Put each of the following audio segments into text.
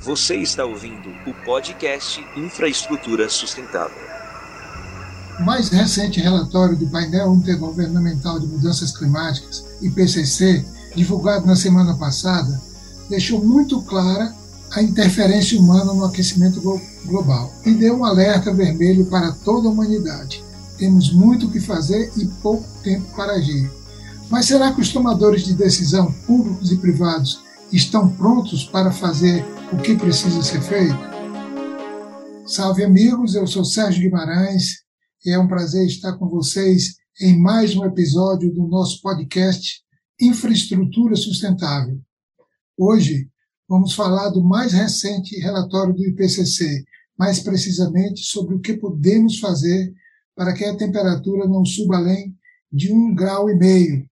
Você está ouvindo o podcast Infraestrutura Sustentável. O mais recente relatório do Painel Intergovernamental de Mudanças Climáticas, IPCC, divulgado na semana passada, deixou muito clara a interferência humana no aquecimento global e deu um alerta vermelho para toda a humanidade. Temos muito o que fazer e pouco tempo para agir. Mas será que os tomadores de decisão, públicos e privados, estão prontos para fazer o que precisa ser feito? Salve amigos, eu sou Sérgio Guimarães e é um prazer estar com vocês em mais um episódio do nosso podcast Infraestrutura Sustentável. Hoje vamos falar do mais recente relatório do IPCC, mais precisamente sobre o que podemos fazer para que a temperatura não suba além de um grau e meio,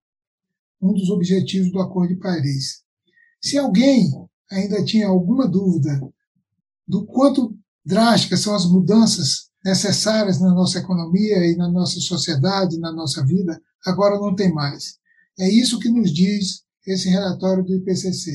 um dos objetivos do Acordo de Paris. Se alguém ainda tinha alguma dúvida do quanto drásticas são as mudanças necessárias na nossa economia e na nossa sociedade, na nossa vida, agora não tem mais. É isso que nos diz esse relatório do IPCC.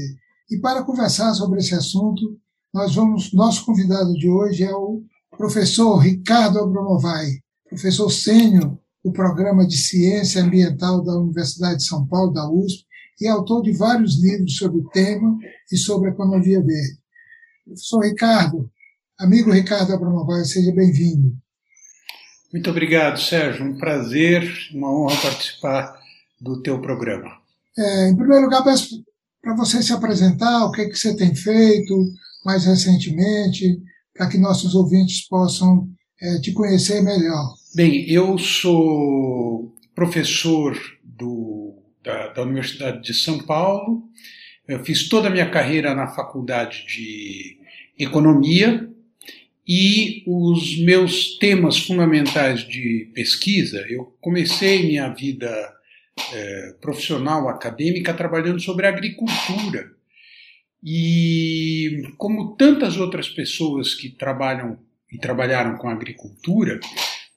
E para conversar sobre esse assunto, nós vamos, nosso convidado de hoje é o professor Ricardo Abramovay, professor sênior do Programa de Ciência Ambiental da Universidade de São Paulo, da USP, e autor de vários livros sobre o tema e sobre a economia verde. Professor Ricardo, amigo Ricardo Abramovay, seja bem-vindo. Muito obrigado, Sérgio. Um prazer, uma honra participar do teu programa. É, em primeiro lugar, peço para você se apresentar, o que, é que você tem feito mais recentemente, para que nossos ouvintes possam é, te conhecer melhor. Bem, eu sou professor do, da, da, Universidade de São Paulo, eu fiz toda a minha carreira na faculdade de Economia e os meus temas fundamentais de pesquisa, eu comecei minha vida é, profissional acadêmica trabalhando sobre agricultura. E como tantas outras pessoas que trabalham e trabalharam com agricultura,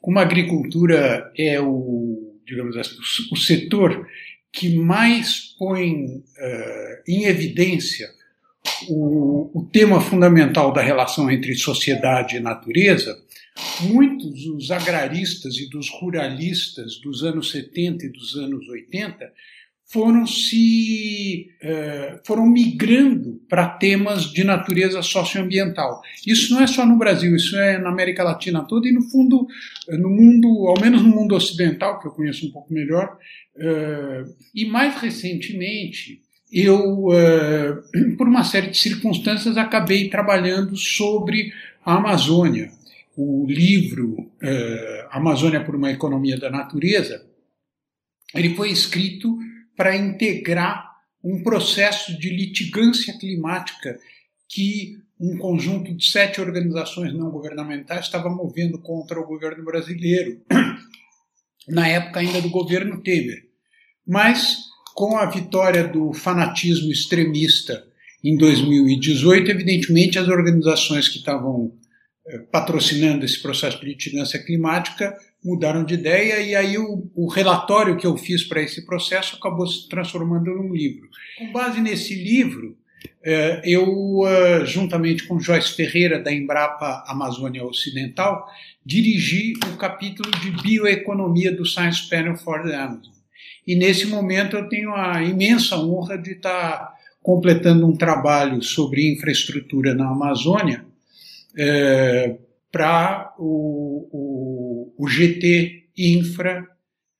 como a agricultura é o, digamos assim, o setor que mais põe uh, em evidência o, o, tema fundamental da relação entre sociedade e natureza, muitos dos agraristas e dos ruralistas dos anos 70 e dos anos 80 foram se uh, foram migrando para temas de natureza socioambiental. Isso não é só no Brasil, isso é na América Latina toda e no fundo no mundo, ao menos no mundo ocidental que eu conheço um pouco melhor, uh, e mais recentemente eu por uma série de circunstâncias acabei trabalhando sobre a Amazônia. O livro Amazônia por uma economia da natureza ele foi escrito para integrar um processo de litigância climática que um conjunto de sete organizações não governamentais estava movendo contra o governo brasileiro, na época ainda do governo Temer. Mas, com a vitória do fanatismo extremista em 2018, evidentemente as organizações que estavam eh, patrocinando esse processo de litigância climática mudaram de ideia e aí o, o relatório que eu fiz para esse processo acabou se transformando num livro. Com base nesse livro, eh, eu, eh, juntamente com Joyce Ferreira, da Embrapa Amazônia Ocidental, dirigi o capítulo de bioeconomia do Science Panel for the Amazon. E nesse momento eu tenho a imensa honra de estar completando um trabalho sobre infraestrutura na Amazônia, é, para o, o, o, GT Infra,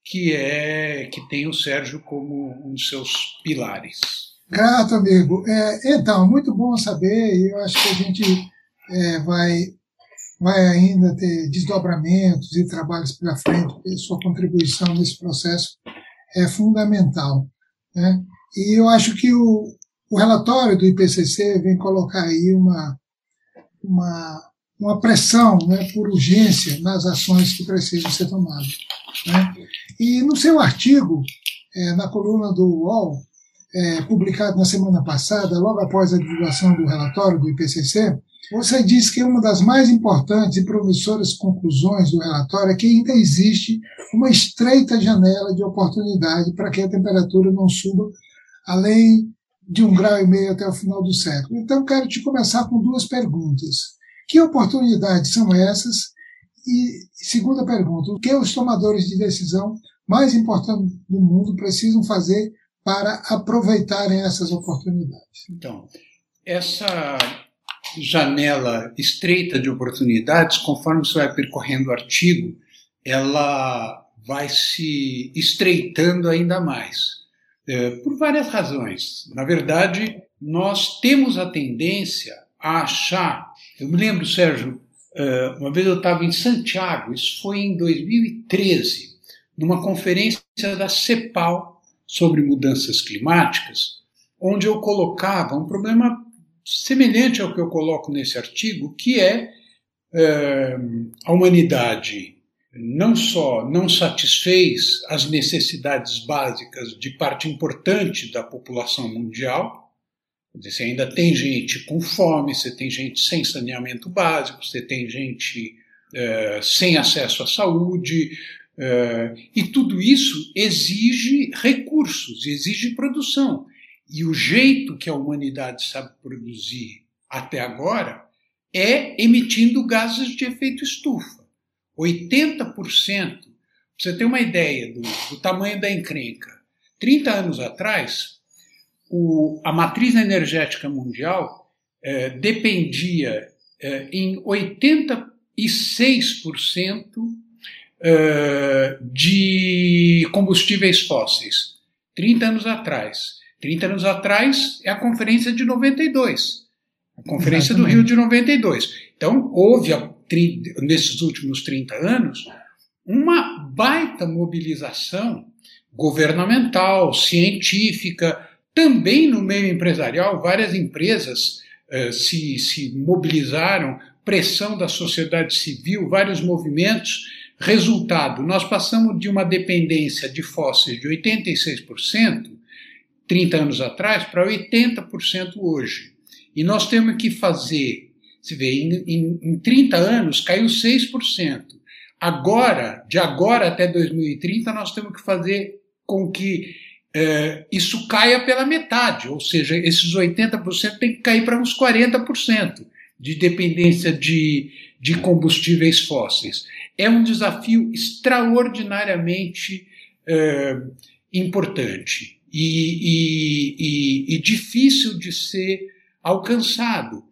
que é que tem o Sérgio como um dos seus pilares. Grato, amigo. É, então, muito bom saber, e eu acho que a gente é, vai, vai ainda ter desdobramentos e trabalhos pela frente, porque sua contribuição nesse processo é fundamental. Né? E eu acho que o, o relatório do IPCC vem colocar aí uma, uma, uma pressão né, por urgência nas ações que precisam ser tomadas. Né? E no seu artigo, é, na coluna do UOL, é, publicado na semana passada, logo após a divulgação do relatório do IPCC, você diz que uma das mais importantes e promissoras conclusões do relatório é que ainda existe uma estreita janela de oportunidade para que a temperatura não suba além de um grau e meio até o final do século. Então, quero te começar com duas perguntas. Que oportunidades são essas? E segunda pergunta, o que os tomadores de decisão mais importantes do mundo precisam fazer para aproveitarem essas oportunidades? Então, essa janela estreita de oportunidades, conforme você vai percorrendo o artigo, ela vai se estreitando ainda mais. É, por várias razões. Na verdade, nós temos a tendência a achar. Eu me lembro, Sérgio, é, uma vez eu estava em Santiago, isso foi em 2013, numa conferência da CEPAL sobre mudanças climáticas, onde eu colocava um problema semelhante ao que eu coloco nesse artigo, que é, é a humanidade não só não satisfez as necessidades básicas de parte importante da população mundial, você ainda tem gente com fome, você tem gente sem saneamento básico, você tem gente é, sem acesso à saúde, é, e tudo isso exige recursos, exige produção. E o jeito que a humanidade sabe produzir até agora é emitindo gases de efeito estufa. 80%, para você ter uma ideia do, do, tamanho da encrenca, 30 anos atrás, o, a matriz energética mundial é, dependia é, em 86% é, de combustíveis fósseis. 30 anos atrás. 30 anos atrás é a conferência de 92. A conferência Exatamente. do Rio de 92. Então, houve a nesses últimos 30 anos, uma baita mobilização governamental, científica, também no meio empresarial, várias empresas eh, se, se mobilizaram, pressão da sociedade civil, vários movimentos. Resultado: nós passamos de uma dependência de fósseis de 86%, 30 anos atrás, para 80% hoje. E nós temos que fazer se vê, em, em, em 30 anos caiu 6%. Agora, de agora até 2030, nós temos que fazer com que é, isso caia pela metade, ou seja, esses 80% tem que cair para uns 40% de dependência de, de combustíveis fósseis. É um desafio extraordinariamente é, importante e, e, e, e difícil de ser alcançado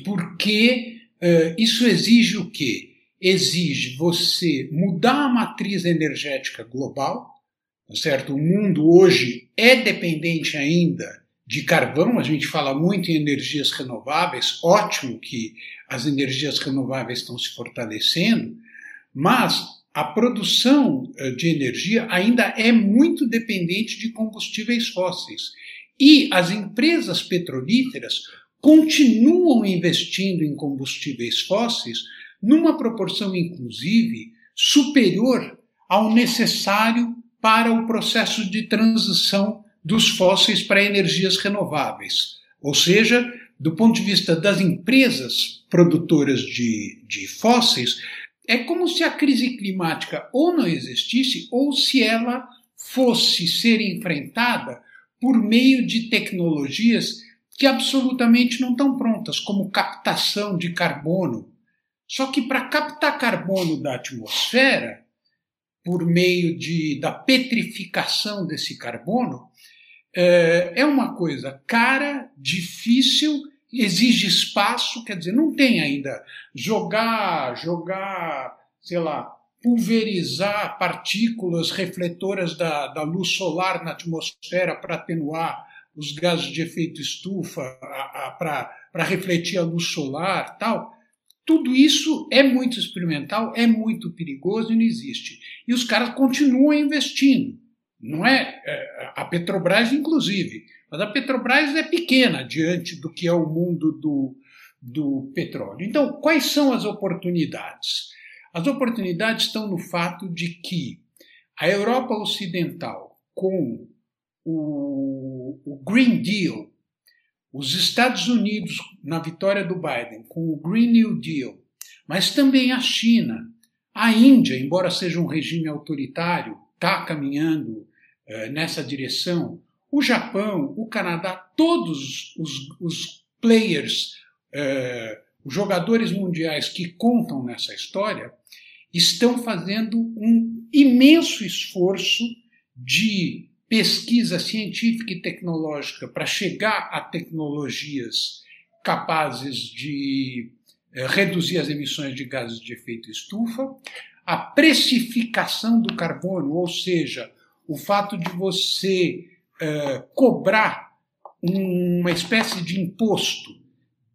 porque uh, isso exige o quê? Exige você mudar a matriz energética global, certo? O mundo hoje é dependente ainda de carvão, a gente fala muito em energias renováveis, ótimo que as energias renováveis estão se fortalecendo, mas a produção eh, de energia ainda é muito dependente de combustíveis fósseis. E as empresas petrolíferas continuam investindo em combustíveis fósseis numa proporção, inclusive, superior ao necessário para o processo de transição dos fósseis para energias renováveis. Ou seja, do ponto de vista das empresas produtoras de, de fósseis, é como se a crise climática ou não existisse, ou se ela fosse ser enfrentada por meio de tecnologias que absolutamente não estão prontas, como captação de carbono. Só que para captar carbono da atmosfera, por meio de, da petrificação desse carbono, é, é uma coisa cara, difícil, exige espaço, quer dizer, não tem ainda jogar, jogar, sei lá, pulverizar partículas refletoras da, da luz solar na atmosfera para atenuar os gases de efeito estufa para refletir a luz solar tal. Tudo isso é muito experimental, é muito perigoso e não existe. E os caras continuam investindo. Não é, é a Petrobras, inclusive. Mas a Petrobras é pequena diante do que é o mundo do, do petróleo. Então, quais são as oportunidades? As oportunidades estão no fato de que a Europa Ocidental, com o, o Green Deal, os Estados Unidos, na vitória do Biden, com o Green New Deal, mas também a China, a Índia, embora seja um regime autoritário, está caminhando eh, nessa direção, o Japão, o Canadá, todos os, os players, eh, os jogadores mundiais que contam nessa história, estão fazendo um imenso esforço de pesquisa científica e tecnológica para chegar a tecnologias capazes de eh, reduzir as emissões de gases de efeito estufa, a precificação do carbono, ou seja, o fato de você uh, cobrar uma espécie de imposto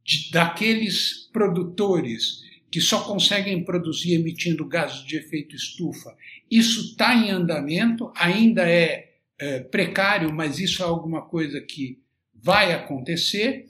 de, daqueles produtores que só conseguem produzir emitindo gases de efeito estufa. Isso está em andamento, ainda é, é precário, mas isso é alguma coisa que vai acontecer.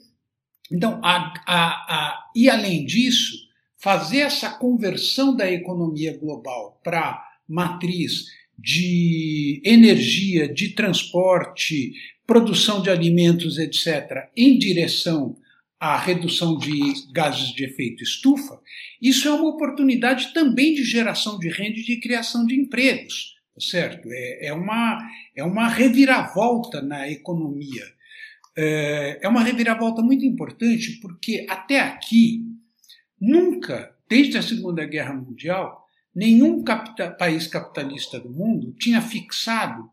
Então, a, a, a, e além disso, fazer essa conversão da economia global para matriz de energia, de transporte, produção de alimentos, etc., em direção à redução de gases de efeito estufa, isso é uma oportunidade também de geração de renda e de criação de empregos, certo? É, é, uma, é uma reviravolta na economia. É, é uma reviravolta muito importante porque até aqui, nunca, desde a Segunda Guerra Mundial, nenhum país capitalista do mundo tinha fixado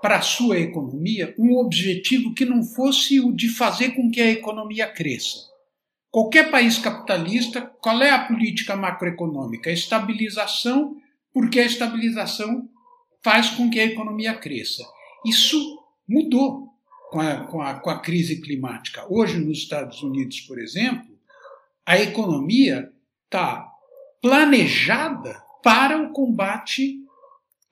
para a sua economia um objetivo que não fosse o de fazer com que a economia cresça. Qualquer país capitalista, qual é a política macroeconômica? Estabilização, porque a estabilização faz com que a economia cresça. Isso mudou com a, com a, com a crise climática. Hoje, nos Estados Unidos, por exemplo, a economia está planejada para o combate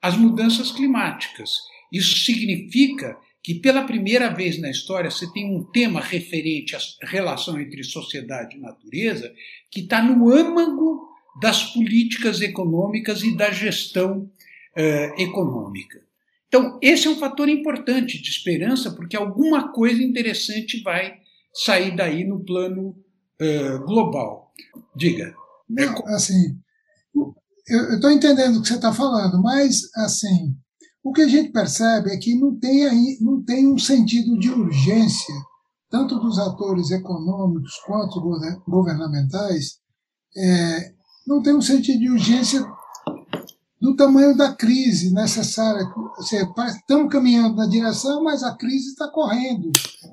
às mudanças climáticas. Isso significa que pela primeira vez na história você tem um tema referente à relação entre sociedade e natureza que está no âmago das políticas econômicas e da gestão eh, econômica. Então, esse é um fator importante de esperança, porque alguma coisa interessante vai sair daí no plano uh, global. Diga. Não, assim, eu estou entendendo o que você está falando, mas assim, o que a gente percebe é que não tem, aí, não tem um sentido de urgência, tanto dos atores econômicos quanto governamentais, é, não tem um sentido de urgência do tamanho da crise necessária. Estamos caminhando na direção, mas a crise está correndo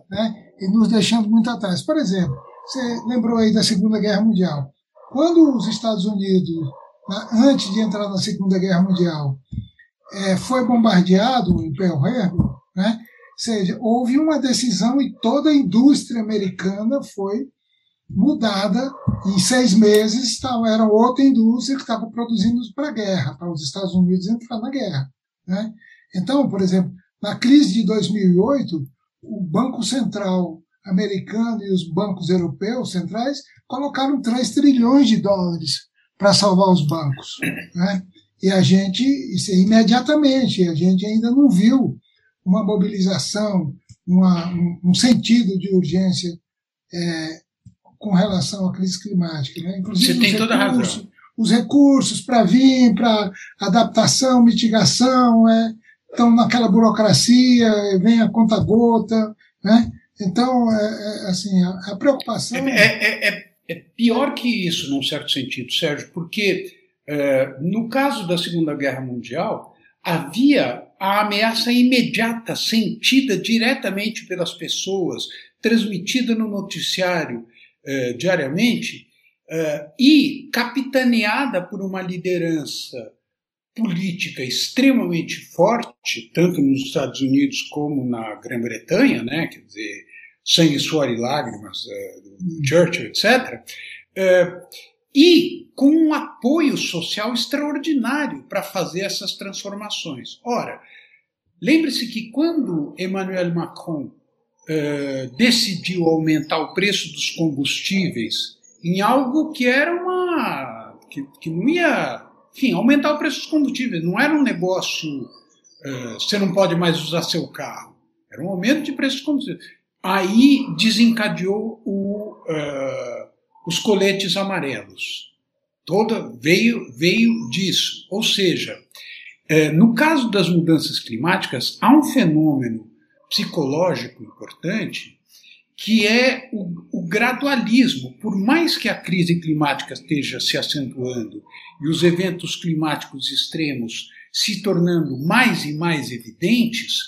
né, e nos deixando muito atrás. Por exemplo, você lembrou aí da Segunda Guerra Mundial. Quando os Estados Unidos antes de entrar na Segunda Guerra Mundial, é, foi bombardeado em Pearl Harbor, né? ou seja, houve uma decisão e toda a indústria americana foi mudada. Em seis meses tava, era outra indústria que estava produzindo para a guerra, para os Estados Unidos entrar na guerra. Né? Então, por exemplo, na crise de 2008, o Banco Central americano e os bancos europeus centrais colocaram 3 trilhões de dólares para salvar os bancos. Né? E a gente, isso é imediatamente, a gente ainda não viu uma mobilização, uma, um, um, sentido de urgência é, com relação à crise climática. Né? Inclusive, Você tem toda a razão. Os recursos para vir, para adaptação, mitigação, é, estão naquela burocracia, vem a conta-gota. Né? Então, é, é, assim, a, a preocupação. É, é, é é pior que isso, num certo sentido, Sérgio, porque é, no caso da Segunda Guerra Mundial, havia a ameaça imediata, sentida diretamente pelas pessoas, transmitida no noticiário é, diariamente é, e capitaneada por uma liderança política extremamente forte, tanto nos Estados Unidos como na Grã-Bretanha, né? quer dizer, Sangue, Suor e Lágrimas, é, Churchill, etc., e com um apoio social extraordinário para fazer essas transformações. Ora, lembre-se que quando Emmanuel Macron é, decidiu aumentar o preço dos combustíveis em algo que era uma. que, que não ia. Enfim, aumentar o preço dos combustíveis não era um negócio. você não pode mais usar seu carro. Era um aumento de preço dos combustíveis. Aí desencadeou o, uh, os coletes amarelos. Toda veio, veio disso. Ou seja, no caso das mudanças climáticas, há um fenômeno psicológico importante, que é o, o, gradualismo. Por mais que a crise climática esteja se acentuando e os eventos climáticos extremos se tornando mais e mais evidentes,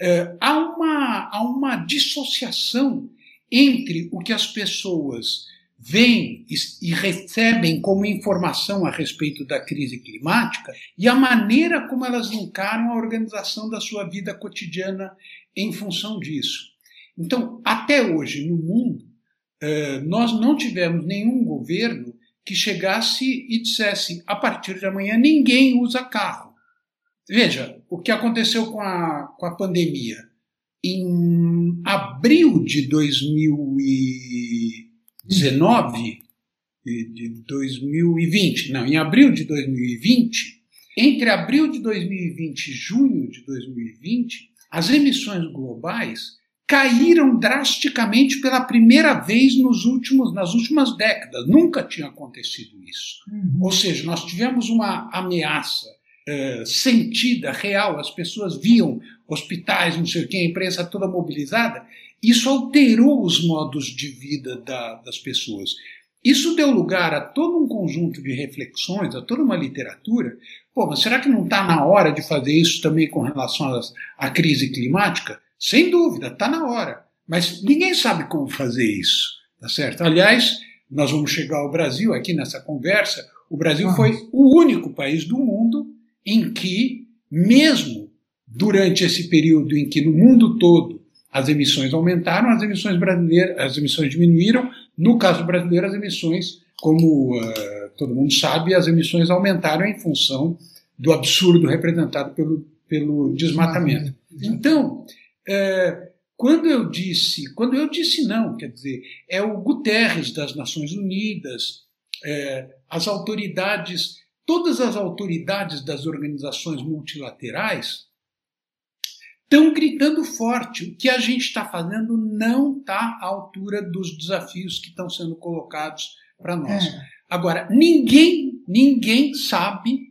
eh, há, uma, há uma dissociação entre o que as pessoas veem e recebem como informação a respeito da crise climática e a maneira como elas encaram a organização da sua vida cotidiana em função disso. Então, até hoje, no mundo, eh, nós não tivemos nenhum governo que chegasse e dissesse: a partir de amanhã ninguém usa carro. Veja o que aconteceu com a, com a pandemia. Em abril de 2000 19 de 2020, não, em abril de 2020, entre abril de 2020 e junho de 2020, as emissões globais caíram drasticamente pela primeira vez nos últimos, nas últimas décadas. Nunca tinha acontecido isso. Uhum. Ou seja, nós tivemos uma ameaça uh, sentida, real, as pessoas viam hospitais, não sei o que, a imprensa toda mobilizada, isso alterou os modos de vida da, das pessoas. Isso deu lugar a todo um conjunto de reflexões, a toda uma literatura. Pô, mas será que não está na hora de fazer isso também com relação à crise climática? Sem dúvida, está na hora. Mas ninguém sabe como fazer isso, tá certo? Aliás, nós vamos chegar ao Brasil aqui nessa conversa. O Brasil ah. foi o único país do mundo em que, mesmo durante esse período em que no mundo todo as emissões aumentaram, as emissões brasileiras, as emissões diminuíram. No caso brasileiro, as emissões, como uh, todo mundo sabe, as emissões aumentaram em função do absurdo representado pelo, pelo desmatamento. Então, uh, quando eu disse, quando eu disse não, quer dizer, é o Guterres das Nações Unidas, uh, as autoridades, todas as autoridades das organizações multilaterais estão gritando forte. O que a gente está fazendo não está à altura dos desafios que estão sendo colocados para nós. É. Agora, ninguém, ninguém sabe.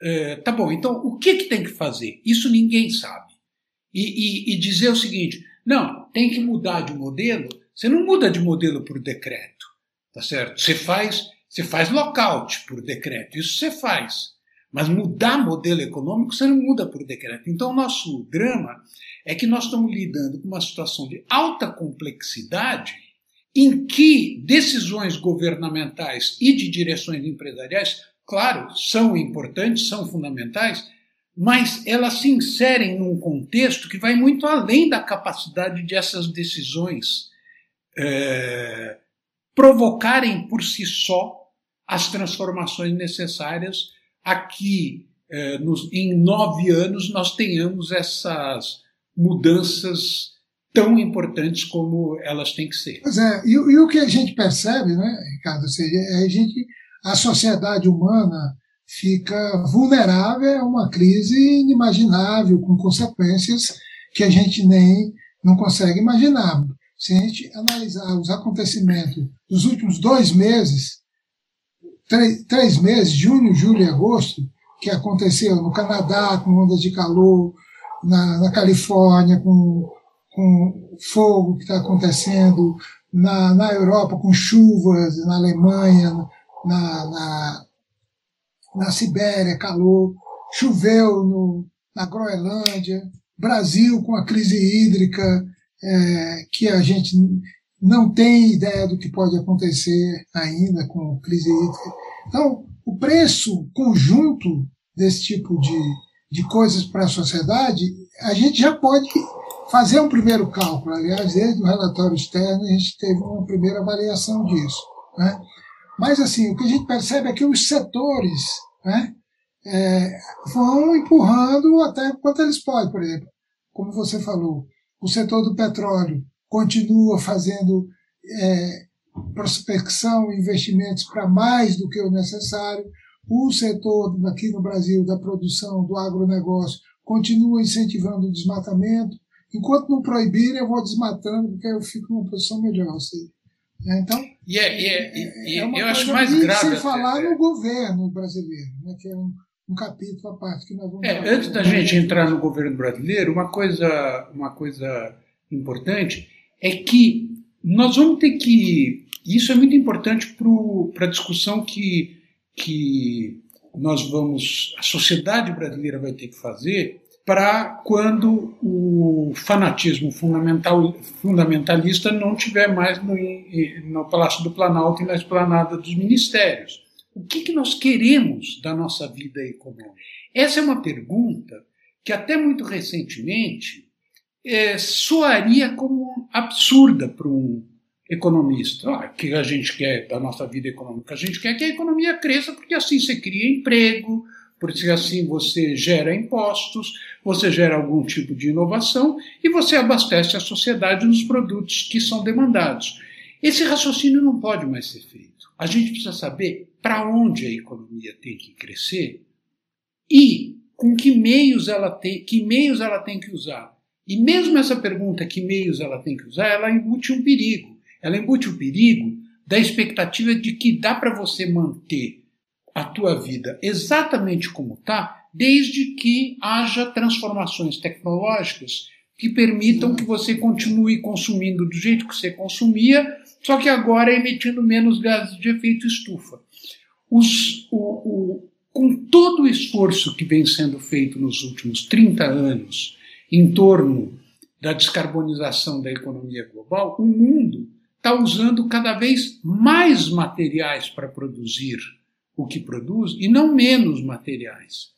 É, tá bom, então o que, que tem que fazer? Isso ninguém sabe. E, e, e dizer o seguinte: não, tem que mudar de modelo. Você não muda de modelo por decreto, tá certo? Você faz, você faz lockout por decreto, isso você faz. Mas mudar modelo econômico você não muda por decreto. Então, o nosso drama é que nós estamos lidando com uma situação de alta complexidade em que decisões governamentais e de direções empresariais, claro, são importantes, são fundamentais, mas elas se inserem num contexto que vai muito além da capacidade de essas decisões é, provocarem por si só as transformações necessárias aqui eh, nos, em nove anos nós tenhamos essas mudanças tão importantes como elas têm que ser. Pois é, e, e o que a gente percebe, né, Ricardo, seja, é a gente, a sociedade humana fica vulnerável a uma crise inimaginável, com consequências que a gente nem não consegue imaginar. Se a gente analisar os acontecimentos dos últimos dois meses, três, meses, junho, julho e agosto, que aconteceu no Canadá com ondas de calor, na, na Califórnia com, com fogo que está acontecendo, na, na Europa com chuvas, na Alemanha, na, na, na Sibéria, calor, choveu no, na Groenlândia, Brasil com a crise hídrica, é, que a gente não tem ideia do que pode acontecer ainda com crise hídrica. Então, o preço conjunto desse tipo de, de coisas para a sociedade, a gente já pode fazer um primeiro cálculo. Aliás, desde o relatório externo, a gente teve uma primeira avaliação disso. Né? Mas, assim, o que a gente percebe é que os setores né, é, vão empurrando até quanto eles podem. Por exemplo, como você falou, o setor do petróleo continua fazendo é, prospecção, investimentos para mais do que o necessário. O setor aqui no Brasil da produção, do agronegócio, continua incentivando o desmatamento. Enquanto não proibirem, eu vou desmatando, porque eu fico numa posição melhor. Assim. Então, yeah, yeah, yeah, é uma eu acho mais grave. Sem falar no governo brasileiro, né, que é um, um capítulo à parte que nós vamos. É, antes da gente entrar no governo brasileiro, uma coisa, uma coisa importante é que nós vamos ter que. Isso é muito importante para a discussão que, que nós vamos. a sociedade brasileira vai ter que fazer para quando o fanatismo fundamental, fundamentalista não tiver mais no, no Palácio do Planalto e na esplanada dos ministérios. O que, que nós queremos da nossa vida econômica? Essa é uma pergunta que até muito recentemente é, soaria como absurda para um economista. Ah, o que a gente quer da nossa vida econômica? A gente quer que a economia cresça porque assim você cria emprego, porque assim você gera impostos, você gera algum tipo de inovação e você abastece a sociedade nos produtos que são demandados. Esse raciocínio não pode mais ser feito. A gente precisa saber para onde a economia tem que crescer e com que meios ela tem, que meios ela tem que usar. E mesmo essa pergunta, que meios ela tem que usar, ela embute um perigo. Ela embute o perigo da expectativa de que dá para você manter a tua vida exatamente como está, desde que haja transformações tecnológicas que permitam que você continue consumindo do jeito que você consumia, só que agora emitindo menos gases de efeito estufa. Os, o, o, com todo o esforço que vem sendo feito nos últimos 30 anos em torno da descarbonização da economia global, o mundo está usando cada vez mais materiais para produzir o que produz e não menos materiais.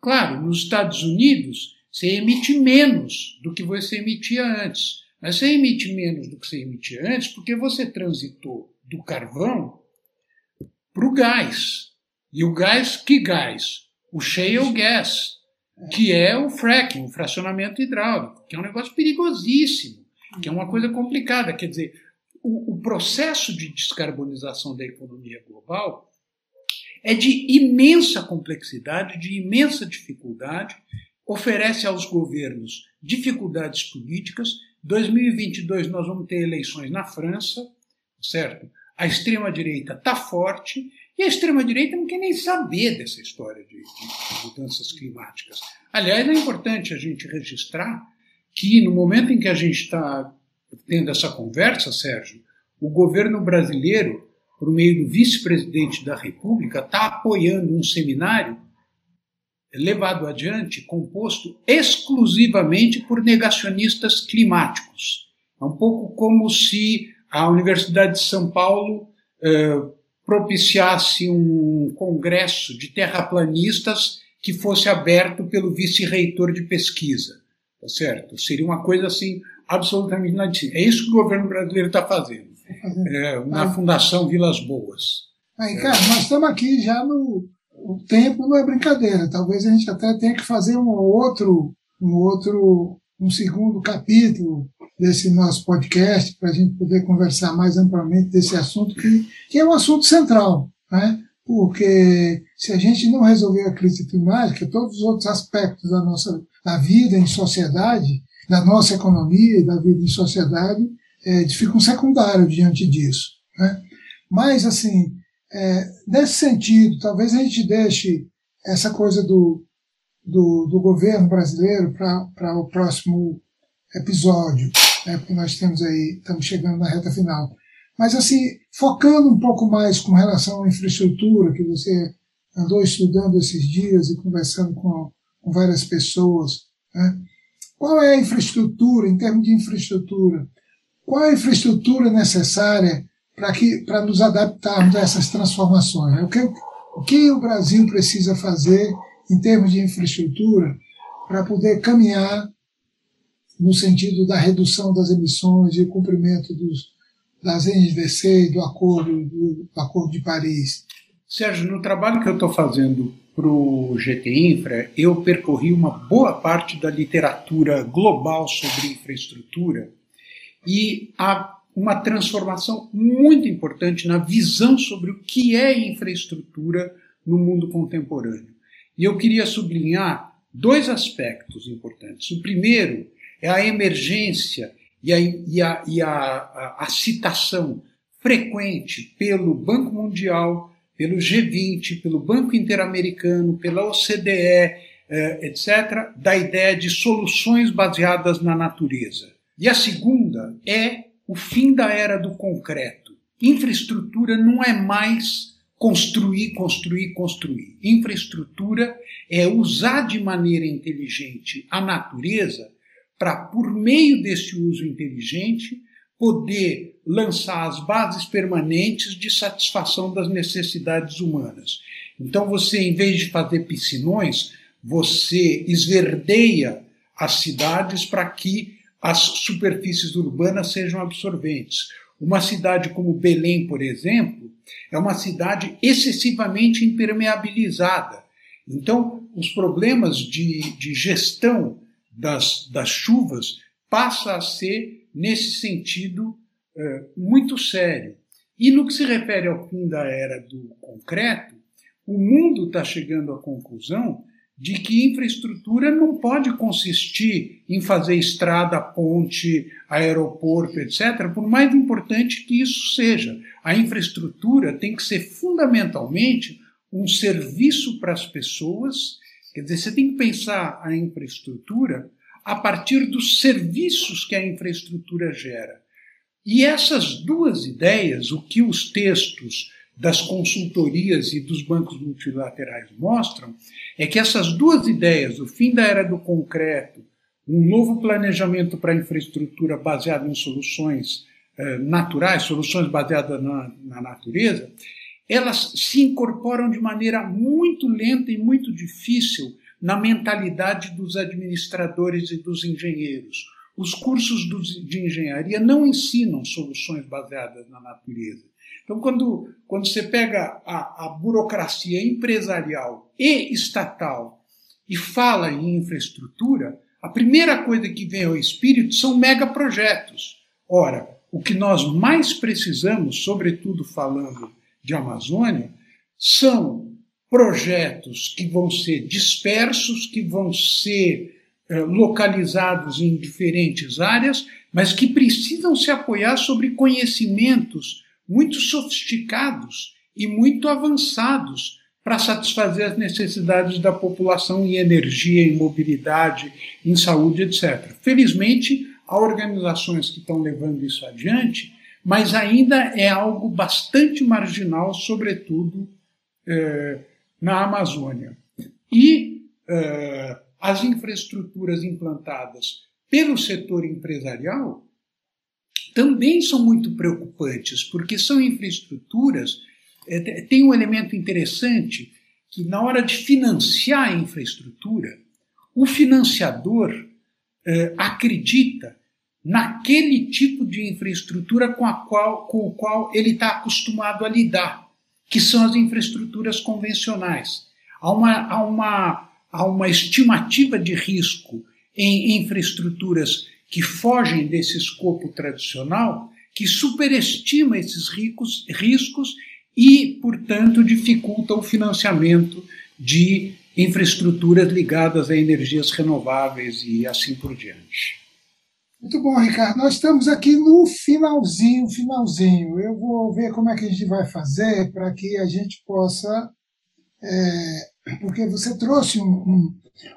Claro, nos Estados Unidos, você emite menos do que você emitia antes. Mas você emite menos do que você emitia antes porque você transitou do carvão para o gás. E o gás, que gás? O shale gas, que é o fracking, o fracionamento hidráulico, que é um negócio perigosíssimo, que é uma coisa complicada. Quer dizer, o, o processo de descarbonização da economia global é de imensa complexidade, de imensa dificuldade, oferece aos governos dificuldades políticas 2022 nós vamos ter eleições na França, certo? A extrema-direita está forte e a extrema-direita não quer nem saber dessa história de, de, mudanças climáticas. Aliás, é importante a gente registrar que no momento em que a gente está tendo essa conversa, Sérgio, o governo brasileiro, por meio do vice-presidente da República, está apoiando um seminário levado adiante composto exclusivamente por negacionistas climáticos. É um pouco como se a Universidade de São Paulo eh, propiciasse um congresso de terraplanistas que fosse aberto pelo vice-reitor de pesquisa. Tá certo? Seria uma coisa assim absolutamente inadmissível. É isso que o governo brasileiro está fazendo, é, na Fundação Vilas Boas. Aí, cara, nós estamos aqui já no, o tempo não é brincadeira. Talvez a gente até tenha que fazer um outro, um outro, um segundo capítulo desse nosso podcast para a gente poder conversar mais amplamente desse assunto que, que é um assunto central, né? Porque se a gente não resolver a crise climática, todos os outros aspectos da nossa da vida em sociedade, da nossa economia e da vida em sociedade, é, ficam secundários diante disso. Né? Mas, assim, é, nesse sentido, talvez a gente deixe essa coisa do, do, do governo brasileiro para o próximo episódio, né, porque nós temos aí, estamos chegando na reta final. Mas, assim, focando um pouco mais com relação à infraestrutura, que você andou estudando esses dias e conversando com, com várias pessoas, né? qual é a infraestrutura, em termos de infraestrutura, qual é a infraestrutura necessária para que para nos adaptarmos a essas transformações. O que, o que o Brasil precisa fazer em termos de infraestrutura para poder caminhar no sentido da redução das emissões e cumprimento dos, das NDC e do acordo, do, do acordo de Paris. Sérgio, no trabalho que eu estou fazendo para o GT Infra, eu percorri uma boa parte da literatura global sobre infraestrutura e a uma transformação muito importante na visão sobre o que é infraestrutura no mundo contemporâneo. E eu queria sublinhar dois aspectos importantes. O primeiro é a emergência e a, e a, e a, a, a citação frequente pelo Banco Mundial, pelo G20, pelo Banco Interamericano, pela OCDE, eh, etc., da ideia de soluções baseadas na natureza. E a segunda é o fim da era do concreto. Infraestrutura não é mais construir, construir, construir. Infraestrutura é usar de maneira inteligente a natureza para, por meio desse uso inteligente, poder lançar as bases permanentes de satisfação das necessidades humanas. Então, você, em vez de fazer piscinões, você esverdeia as cidades para que as superfícies urbanas sejam absorventes. Uma cidade como Belém, por exemplo, é uma cidade excessivamente impermeabilizada. Então, os problemas de, de gestão das, das chuvas passa a ser, nesse sentido, é, muito sério. E no que se refere ao fim da era do concreto, o mundo está chegando à conclusão de que infraestrutura não pode consistir em fazer estrada, ponte, aeroporto, etc., por mais importante que isso seja. A infraestrutura tem que ser fundamentalmente um serviço para as pessoas. Quer dizer, você tem que pensar a infraestrutura a partir dos serviços que a infraestrutura gera. E essas duas ideias, o que os textos das consultorias e dos bancos multilaterais mostram, é que essas duas ideias, o fim da era do concreto, um novo planejamento para a infraestrutura baseado em soluções eh, naturais, soluções baseadas na, na natureza, elas se incorporam de maneira muito lenta e muito difícil na mentalidade dos administradores e dos engenheiros. Os cursos de engenharia não ensinam soluções baseadas na natureza. Então, quando, quando você pega a, a burocracia empresarial e estatal e fala em infraestrutura, a primeira coisa que vem ao espírito são megaprojetos. Ora, o que nós mais precisamos, sobretudo falando de Amazônia, são projetos que vão ser dispersos, que vão ser eh, localizados em diferentes áreas, mas que precisam se apoiar sobre conhecimentos muito sofisticados e muito avançados para satisfazer as necessidades da população em energia, em mobilidade, em saúde, etc. Felizmente, há organizações que estão levando isso adiante, mas ainda é algo bastante marginal, sobretudo eh, na Amazônia. E eh, as infraestruturas implantadas pelo setor empresarial também são muito preocupantes, porque são infraestruturas. É, tem um elemento interessante que, na hora de financiar a infraestrutura, o financiador é, acredita naquele tipo de infraestrutura com, a qual, com o qual ele está acostumado a lidar, que são as infraestruturas convencionais. Há uma, há uma, há uma estimativa de risco em infraestruturas que fogem desse escopo tradicional, que superestima esses ricos, riscos e, portanto, dificulta o financiamento de infraestruturas ligadas a energias renováveis e assim por diante. Muito bom, Ricardo. Nós estamos aqui no finalzinho, finalzinho. Eu vou ver como é que a gente vai fazer para que a gente possa. É, porque você trouxe um, um,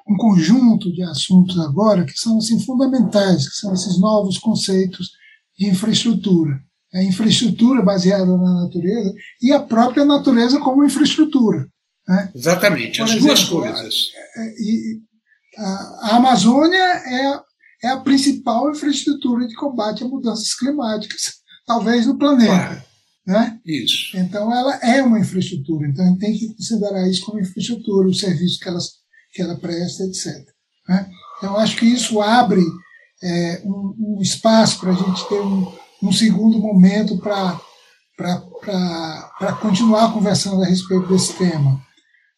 um conjunto de assuntos agora que são assim, fundamentais, que são esses novos conceitos de infraestrutura. A infraestrutura baseada na natureza e a própria natureza como infraestrutura. Né? Exatamente, Por as exemplo, duas coisas. É, é, a, a Amazônia é, é a principal infraestrutura de combate a mudanças climáticas, talvez no planeta. Né? Isso. Então, ela é uma infraestrutura. Então, a gente tem que considerar isso como infraestrutura, os serviços que elas que ela presta, etc. Né? Então, acho que isso abre é, um, um, espaço para a gente ter um, um segundo momento para continuar conversando a respeito desse tema.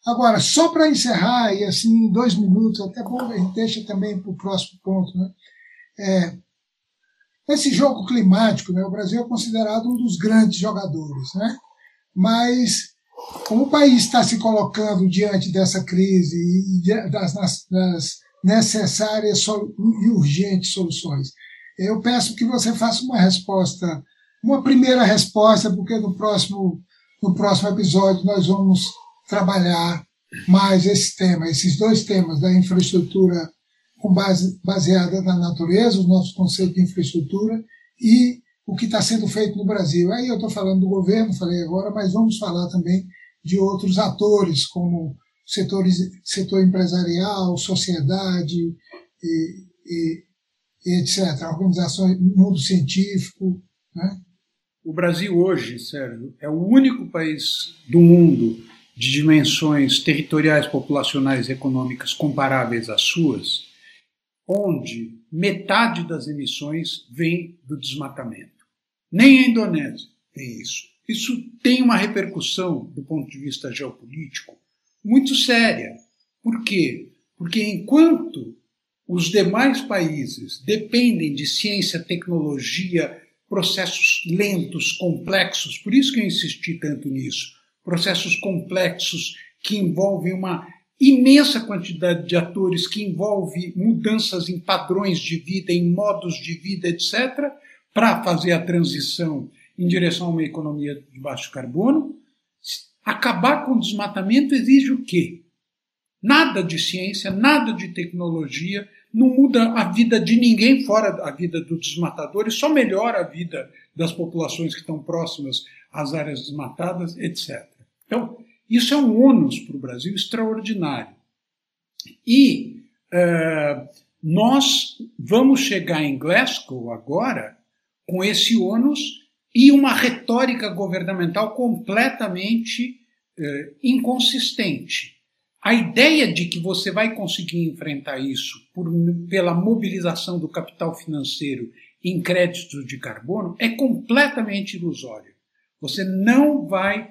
Agora, só para encerrar, e assim, em dois minutos, até bom, a gente deixa também para o próximo ponto. Né? É, esse jogo climático, né, o Brasil é considerado um dos grandes jogadores, né? mas como o país está se colocando diante dessa crise e das, das necessárias e urgentes soluções? Eu peço que você faça uma resposta, uma primeira resposta, porque no próximo, no próximo episódio nós vamos trabalhar mais esse tema, esses dois temas da infraestrutura com base baseada na natureza, o nosso conceito de infraestrutura e o que está sendo feito no Brasil. Aí eu estou falando do governo, falei agora, mas vamos falar também de outros atores, como setores, setor empresarial, sociedade e, e, e etc., organizações, mundo científico. Né? O Brasil hoje, Sérgio, é o único país do mundo de dimensões territoriais, populacionais e econômicas comparáveis às suas, onde metade das emissões vem do desmatamento. Nem a Indonésia tem isso. Isso tem uma repercussão, do ponto de vista geopolítico, muito séria. Por quê? Porque enquanto os demais países dependem de ciência, tecnologia, processos lentos, complexos, por isso que eu insisti tanto nisso, processos complexos que envolvem uma imensa quantidade de atores, que envolve mudanças em padrões de vida, em modos de vida, etc., para fazer a transição em direção a uma economia de baixo carbono. Acabar com o desmatamento exige o quê? Nada de ciência, nada de tecnologia, não muda a vida de ninguém fora a vida do desmatador e só melhora a vida das populações que estão próximas às áreas desmatadas, etc. Então, isso é um ônus para o Brasil extraordinário. E uh, nós vamos chegar em Glasgow agora com esse ônus e uma retórica governamental completamente uh, inconsistente. A ideia de que você vai conseguir enfrentar isso por, pela mobilização do capital financeiro em créditos de carbono é completamente ilusória. Você não vai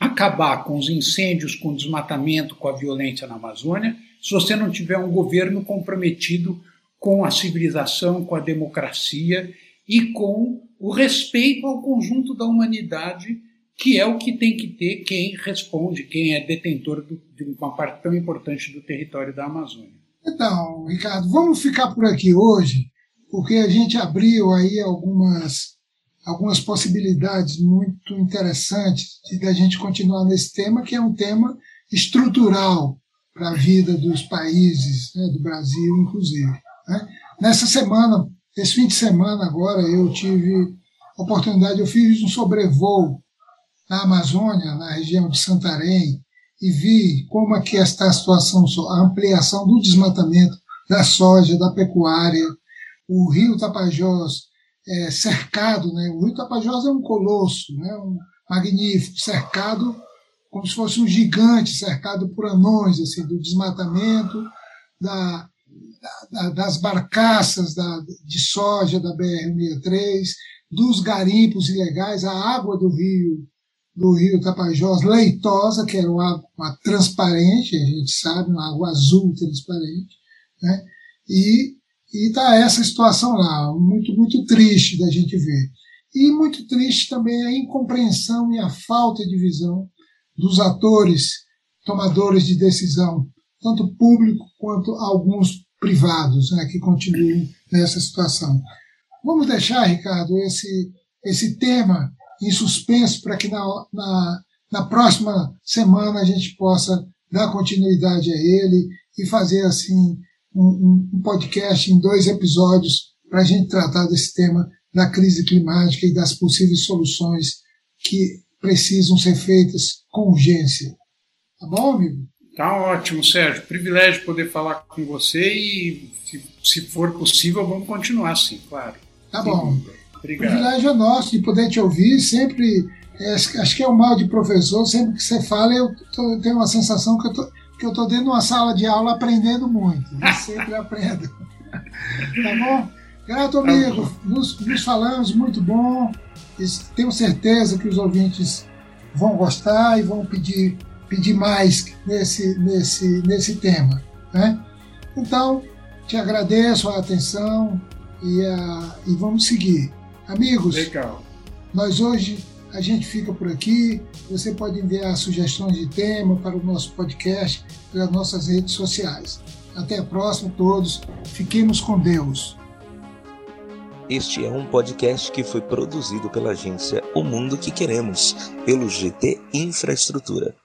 acabar com os incêndios, com o desmatamento, com a violência na Amazônia, se você não tiver um governo comprometido com a civilização, com a democracia e com o respeito ao conjunto da humanidade, que é o que tem que ter quem responde, quem é detentor do, de uma parte tão importante do território da Amazônia. Então, Ricardo, vamos ficar por aqui hoje, porque a gente abriu aí algumas algumas possibilidades muito interessantes de a gente continuar nesse tema, que é um tema estrutural para a vida dos países, né, do Brasil, inclusive. Né? Nessa semana, esse fim de semana agora, eu tive oportunidade, eu fiz um sobrevoo na Amazônia, na região de Santarém, e vi como é que está a situação, a ampliação do desmatamento da soja, da pecuária, o rio Tapajós é, cercado, né? o Rio Tapajós é um colosso, né? um magnífico, cercado como se fosse um gigante, cercado por anões, assim, do desmatamento, da, da, das barcaças da, de soja da BR-63, dos garimpos ilegais, a água do rio do rio Tapajós leitosa, que era uma água transparente, a gente sabe, uma água azul transparente, né? e e está essa situação lá, muito, muito triste da gente ver. E muito triste também a incompreensão e a falta de visão dos atores tomadores de decisão, tanto público quanto alguns privados, né, que continuam nessa situação. Vamos deixar, Ricardo, esse, esse tema em suspenso para que na, na, na próxima semana a gente possa dar continuidade a ele e fazer assim um, um podcast em dois episódios para a gente tratar desse tema da crise climática e das possíveis soluções que precisam ser feitas com urgência. Tá bom, amigo? Tá ótimo, Sérgio. Privilégio poder falar com você e, se, se for possível, vamos continuar assim, claro. Tá bom. Obrigado. O privilégio é nosso de poder te ouvir. Sempre, é, acho que é o mal de professor, sempre que você fala, eu, tô, eu tenho uma sensação que eu tô, que eu estou dentro de uma sala de aula aprendendo muito. Eu sempre aprendo. tá bom? Grato, tá amigo. Nos, nos falamos, muito bom. Tenho certeza que os ouvintes vão gostar e vão pedir, pedir mais nesse, nesse, nesse tema. Né? Então, te agradeço a atenção e, a, e vamos seguir. Amigos, Legal. nós hoje a gente fica por aqui. Você pode enviar sugestões de tema para o nosso podcast pelas nossas redes sociais. Até a próxima, todos. Fiquemos com Deus. Este é um podcast que foi produzido pela agência O Mundo que Queremos, pelo GT Infraestrutura.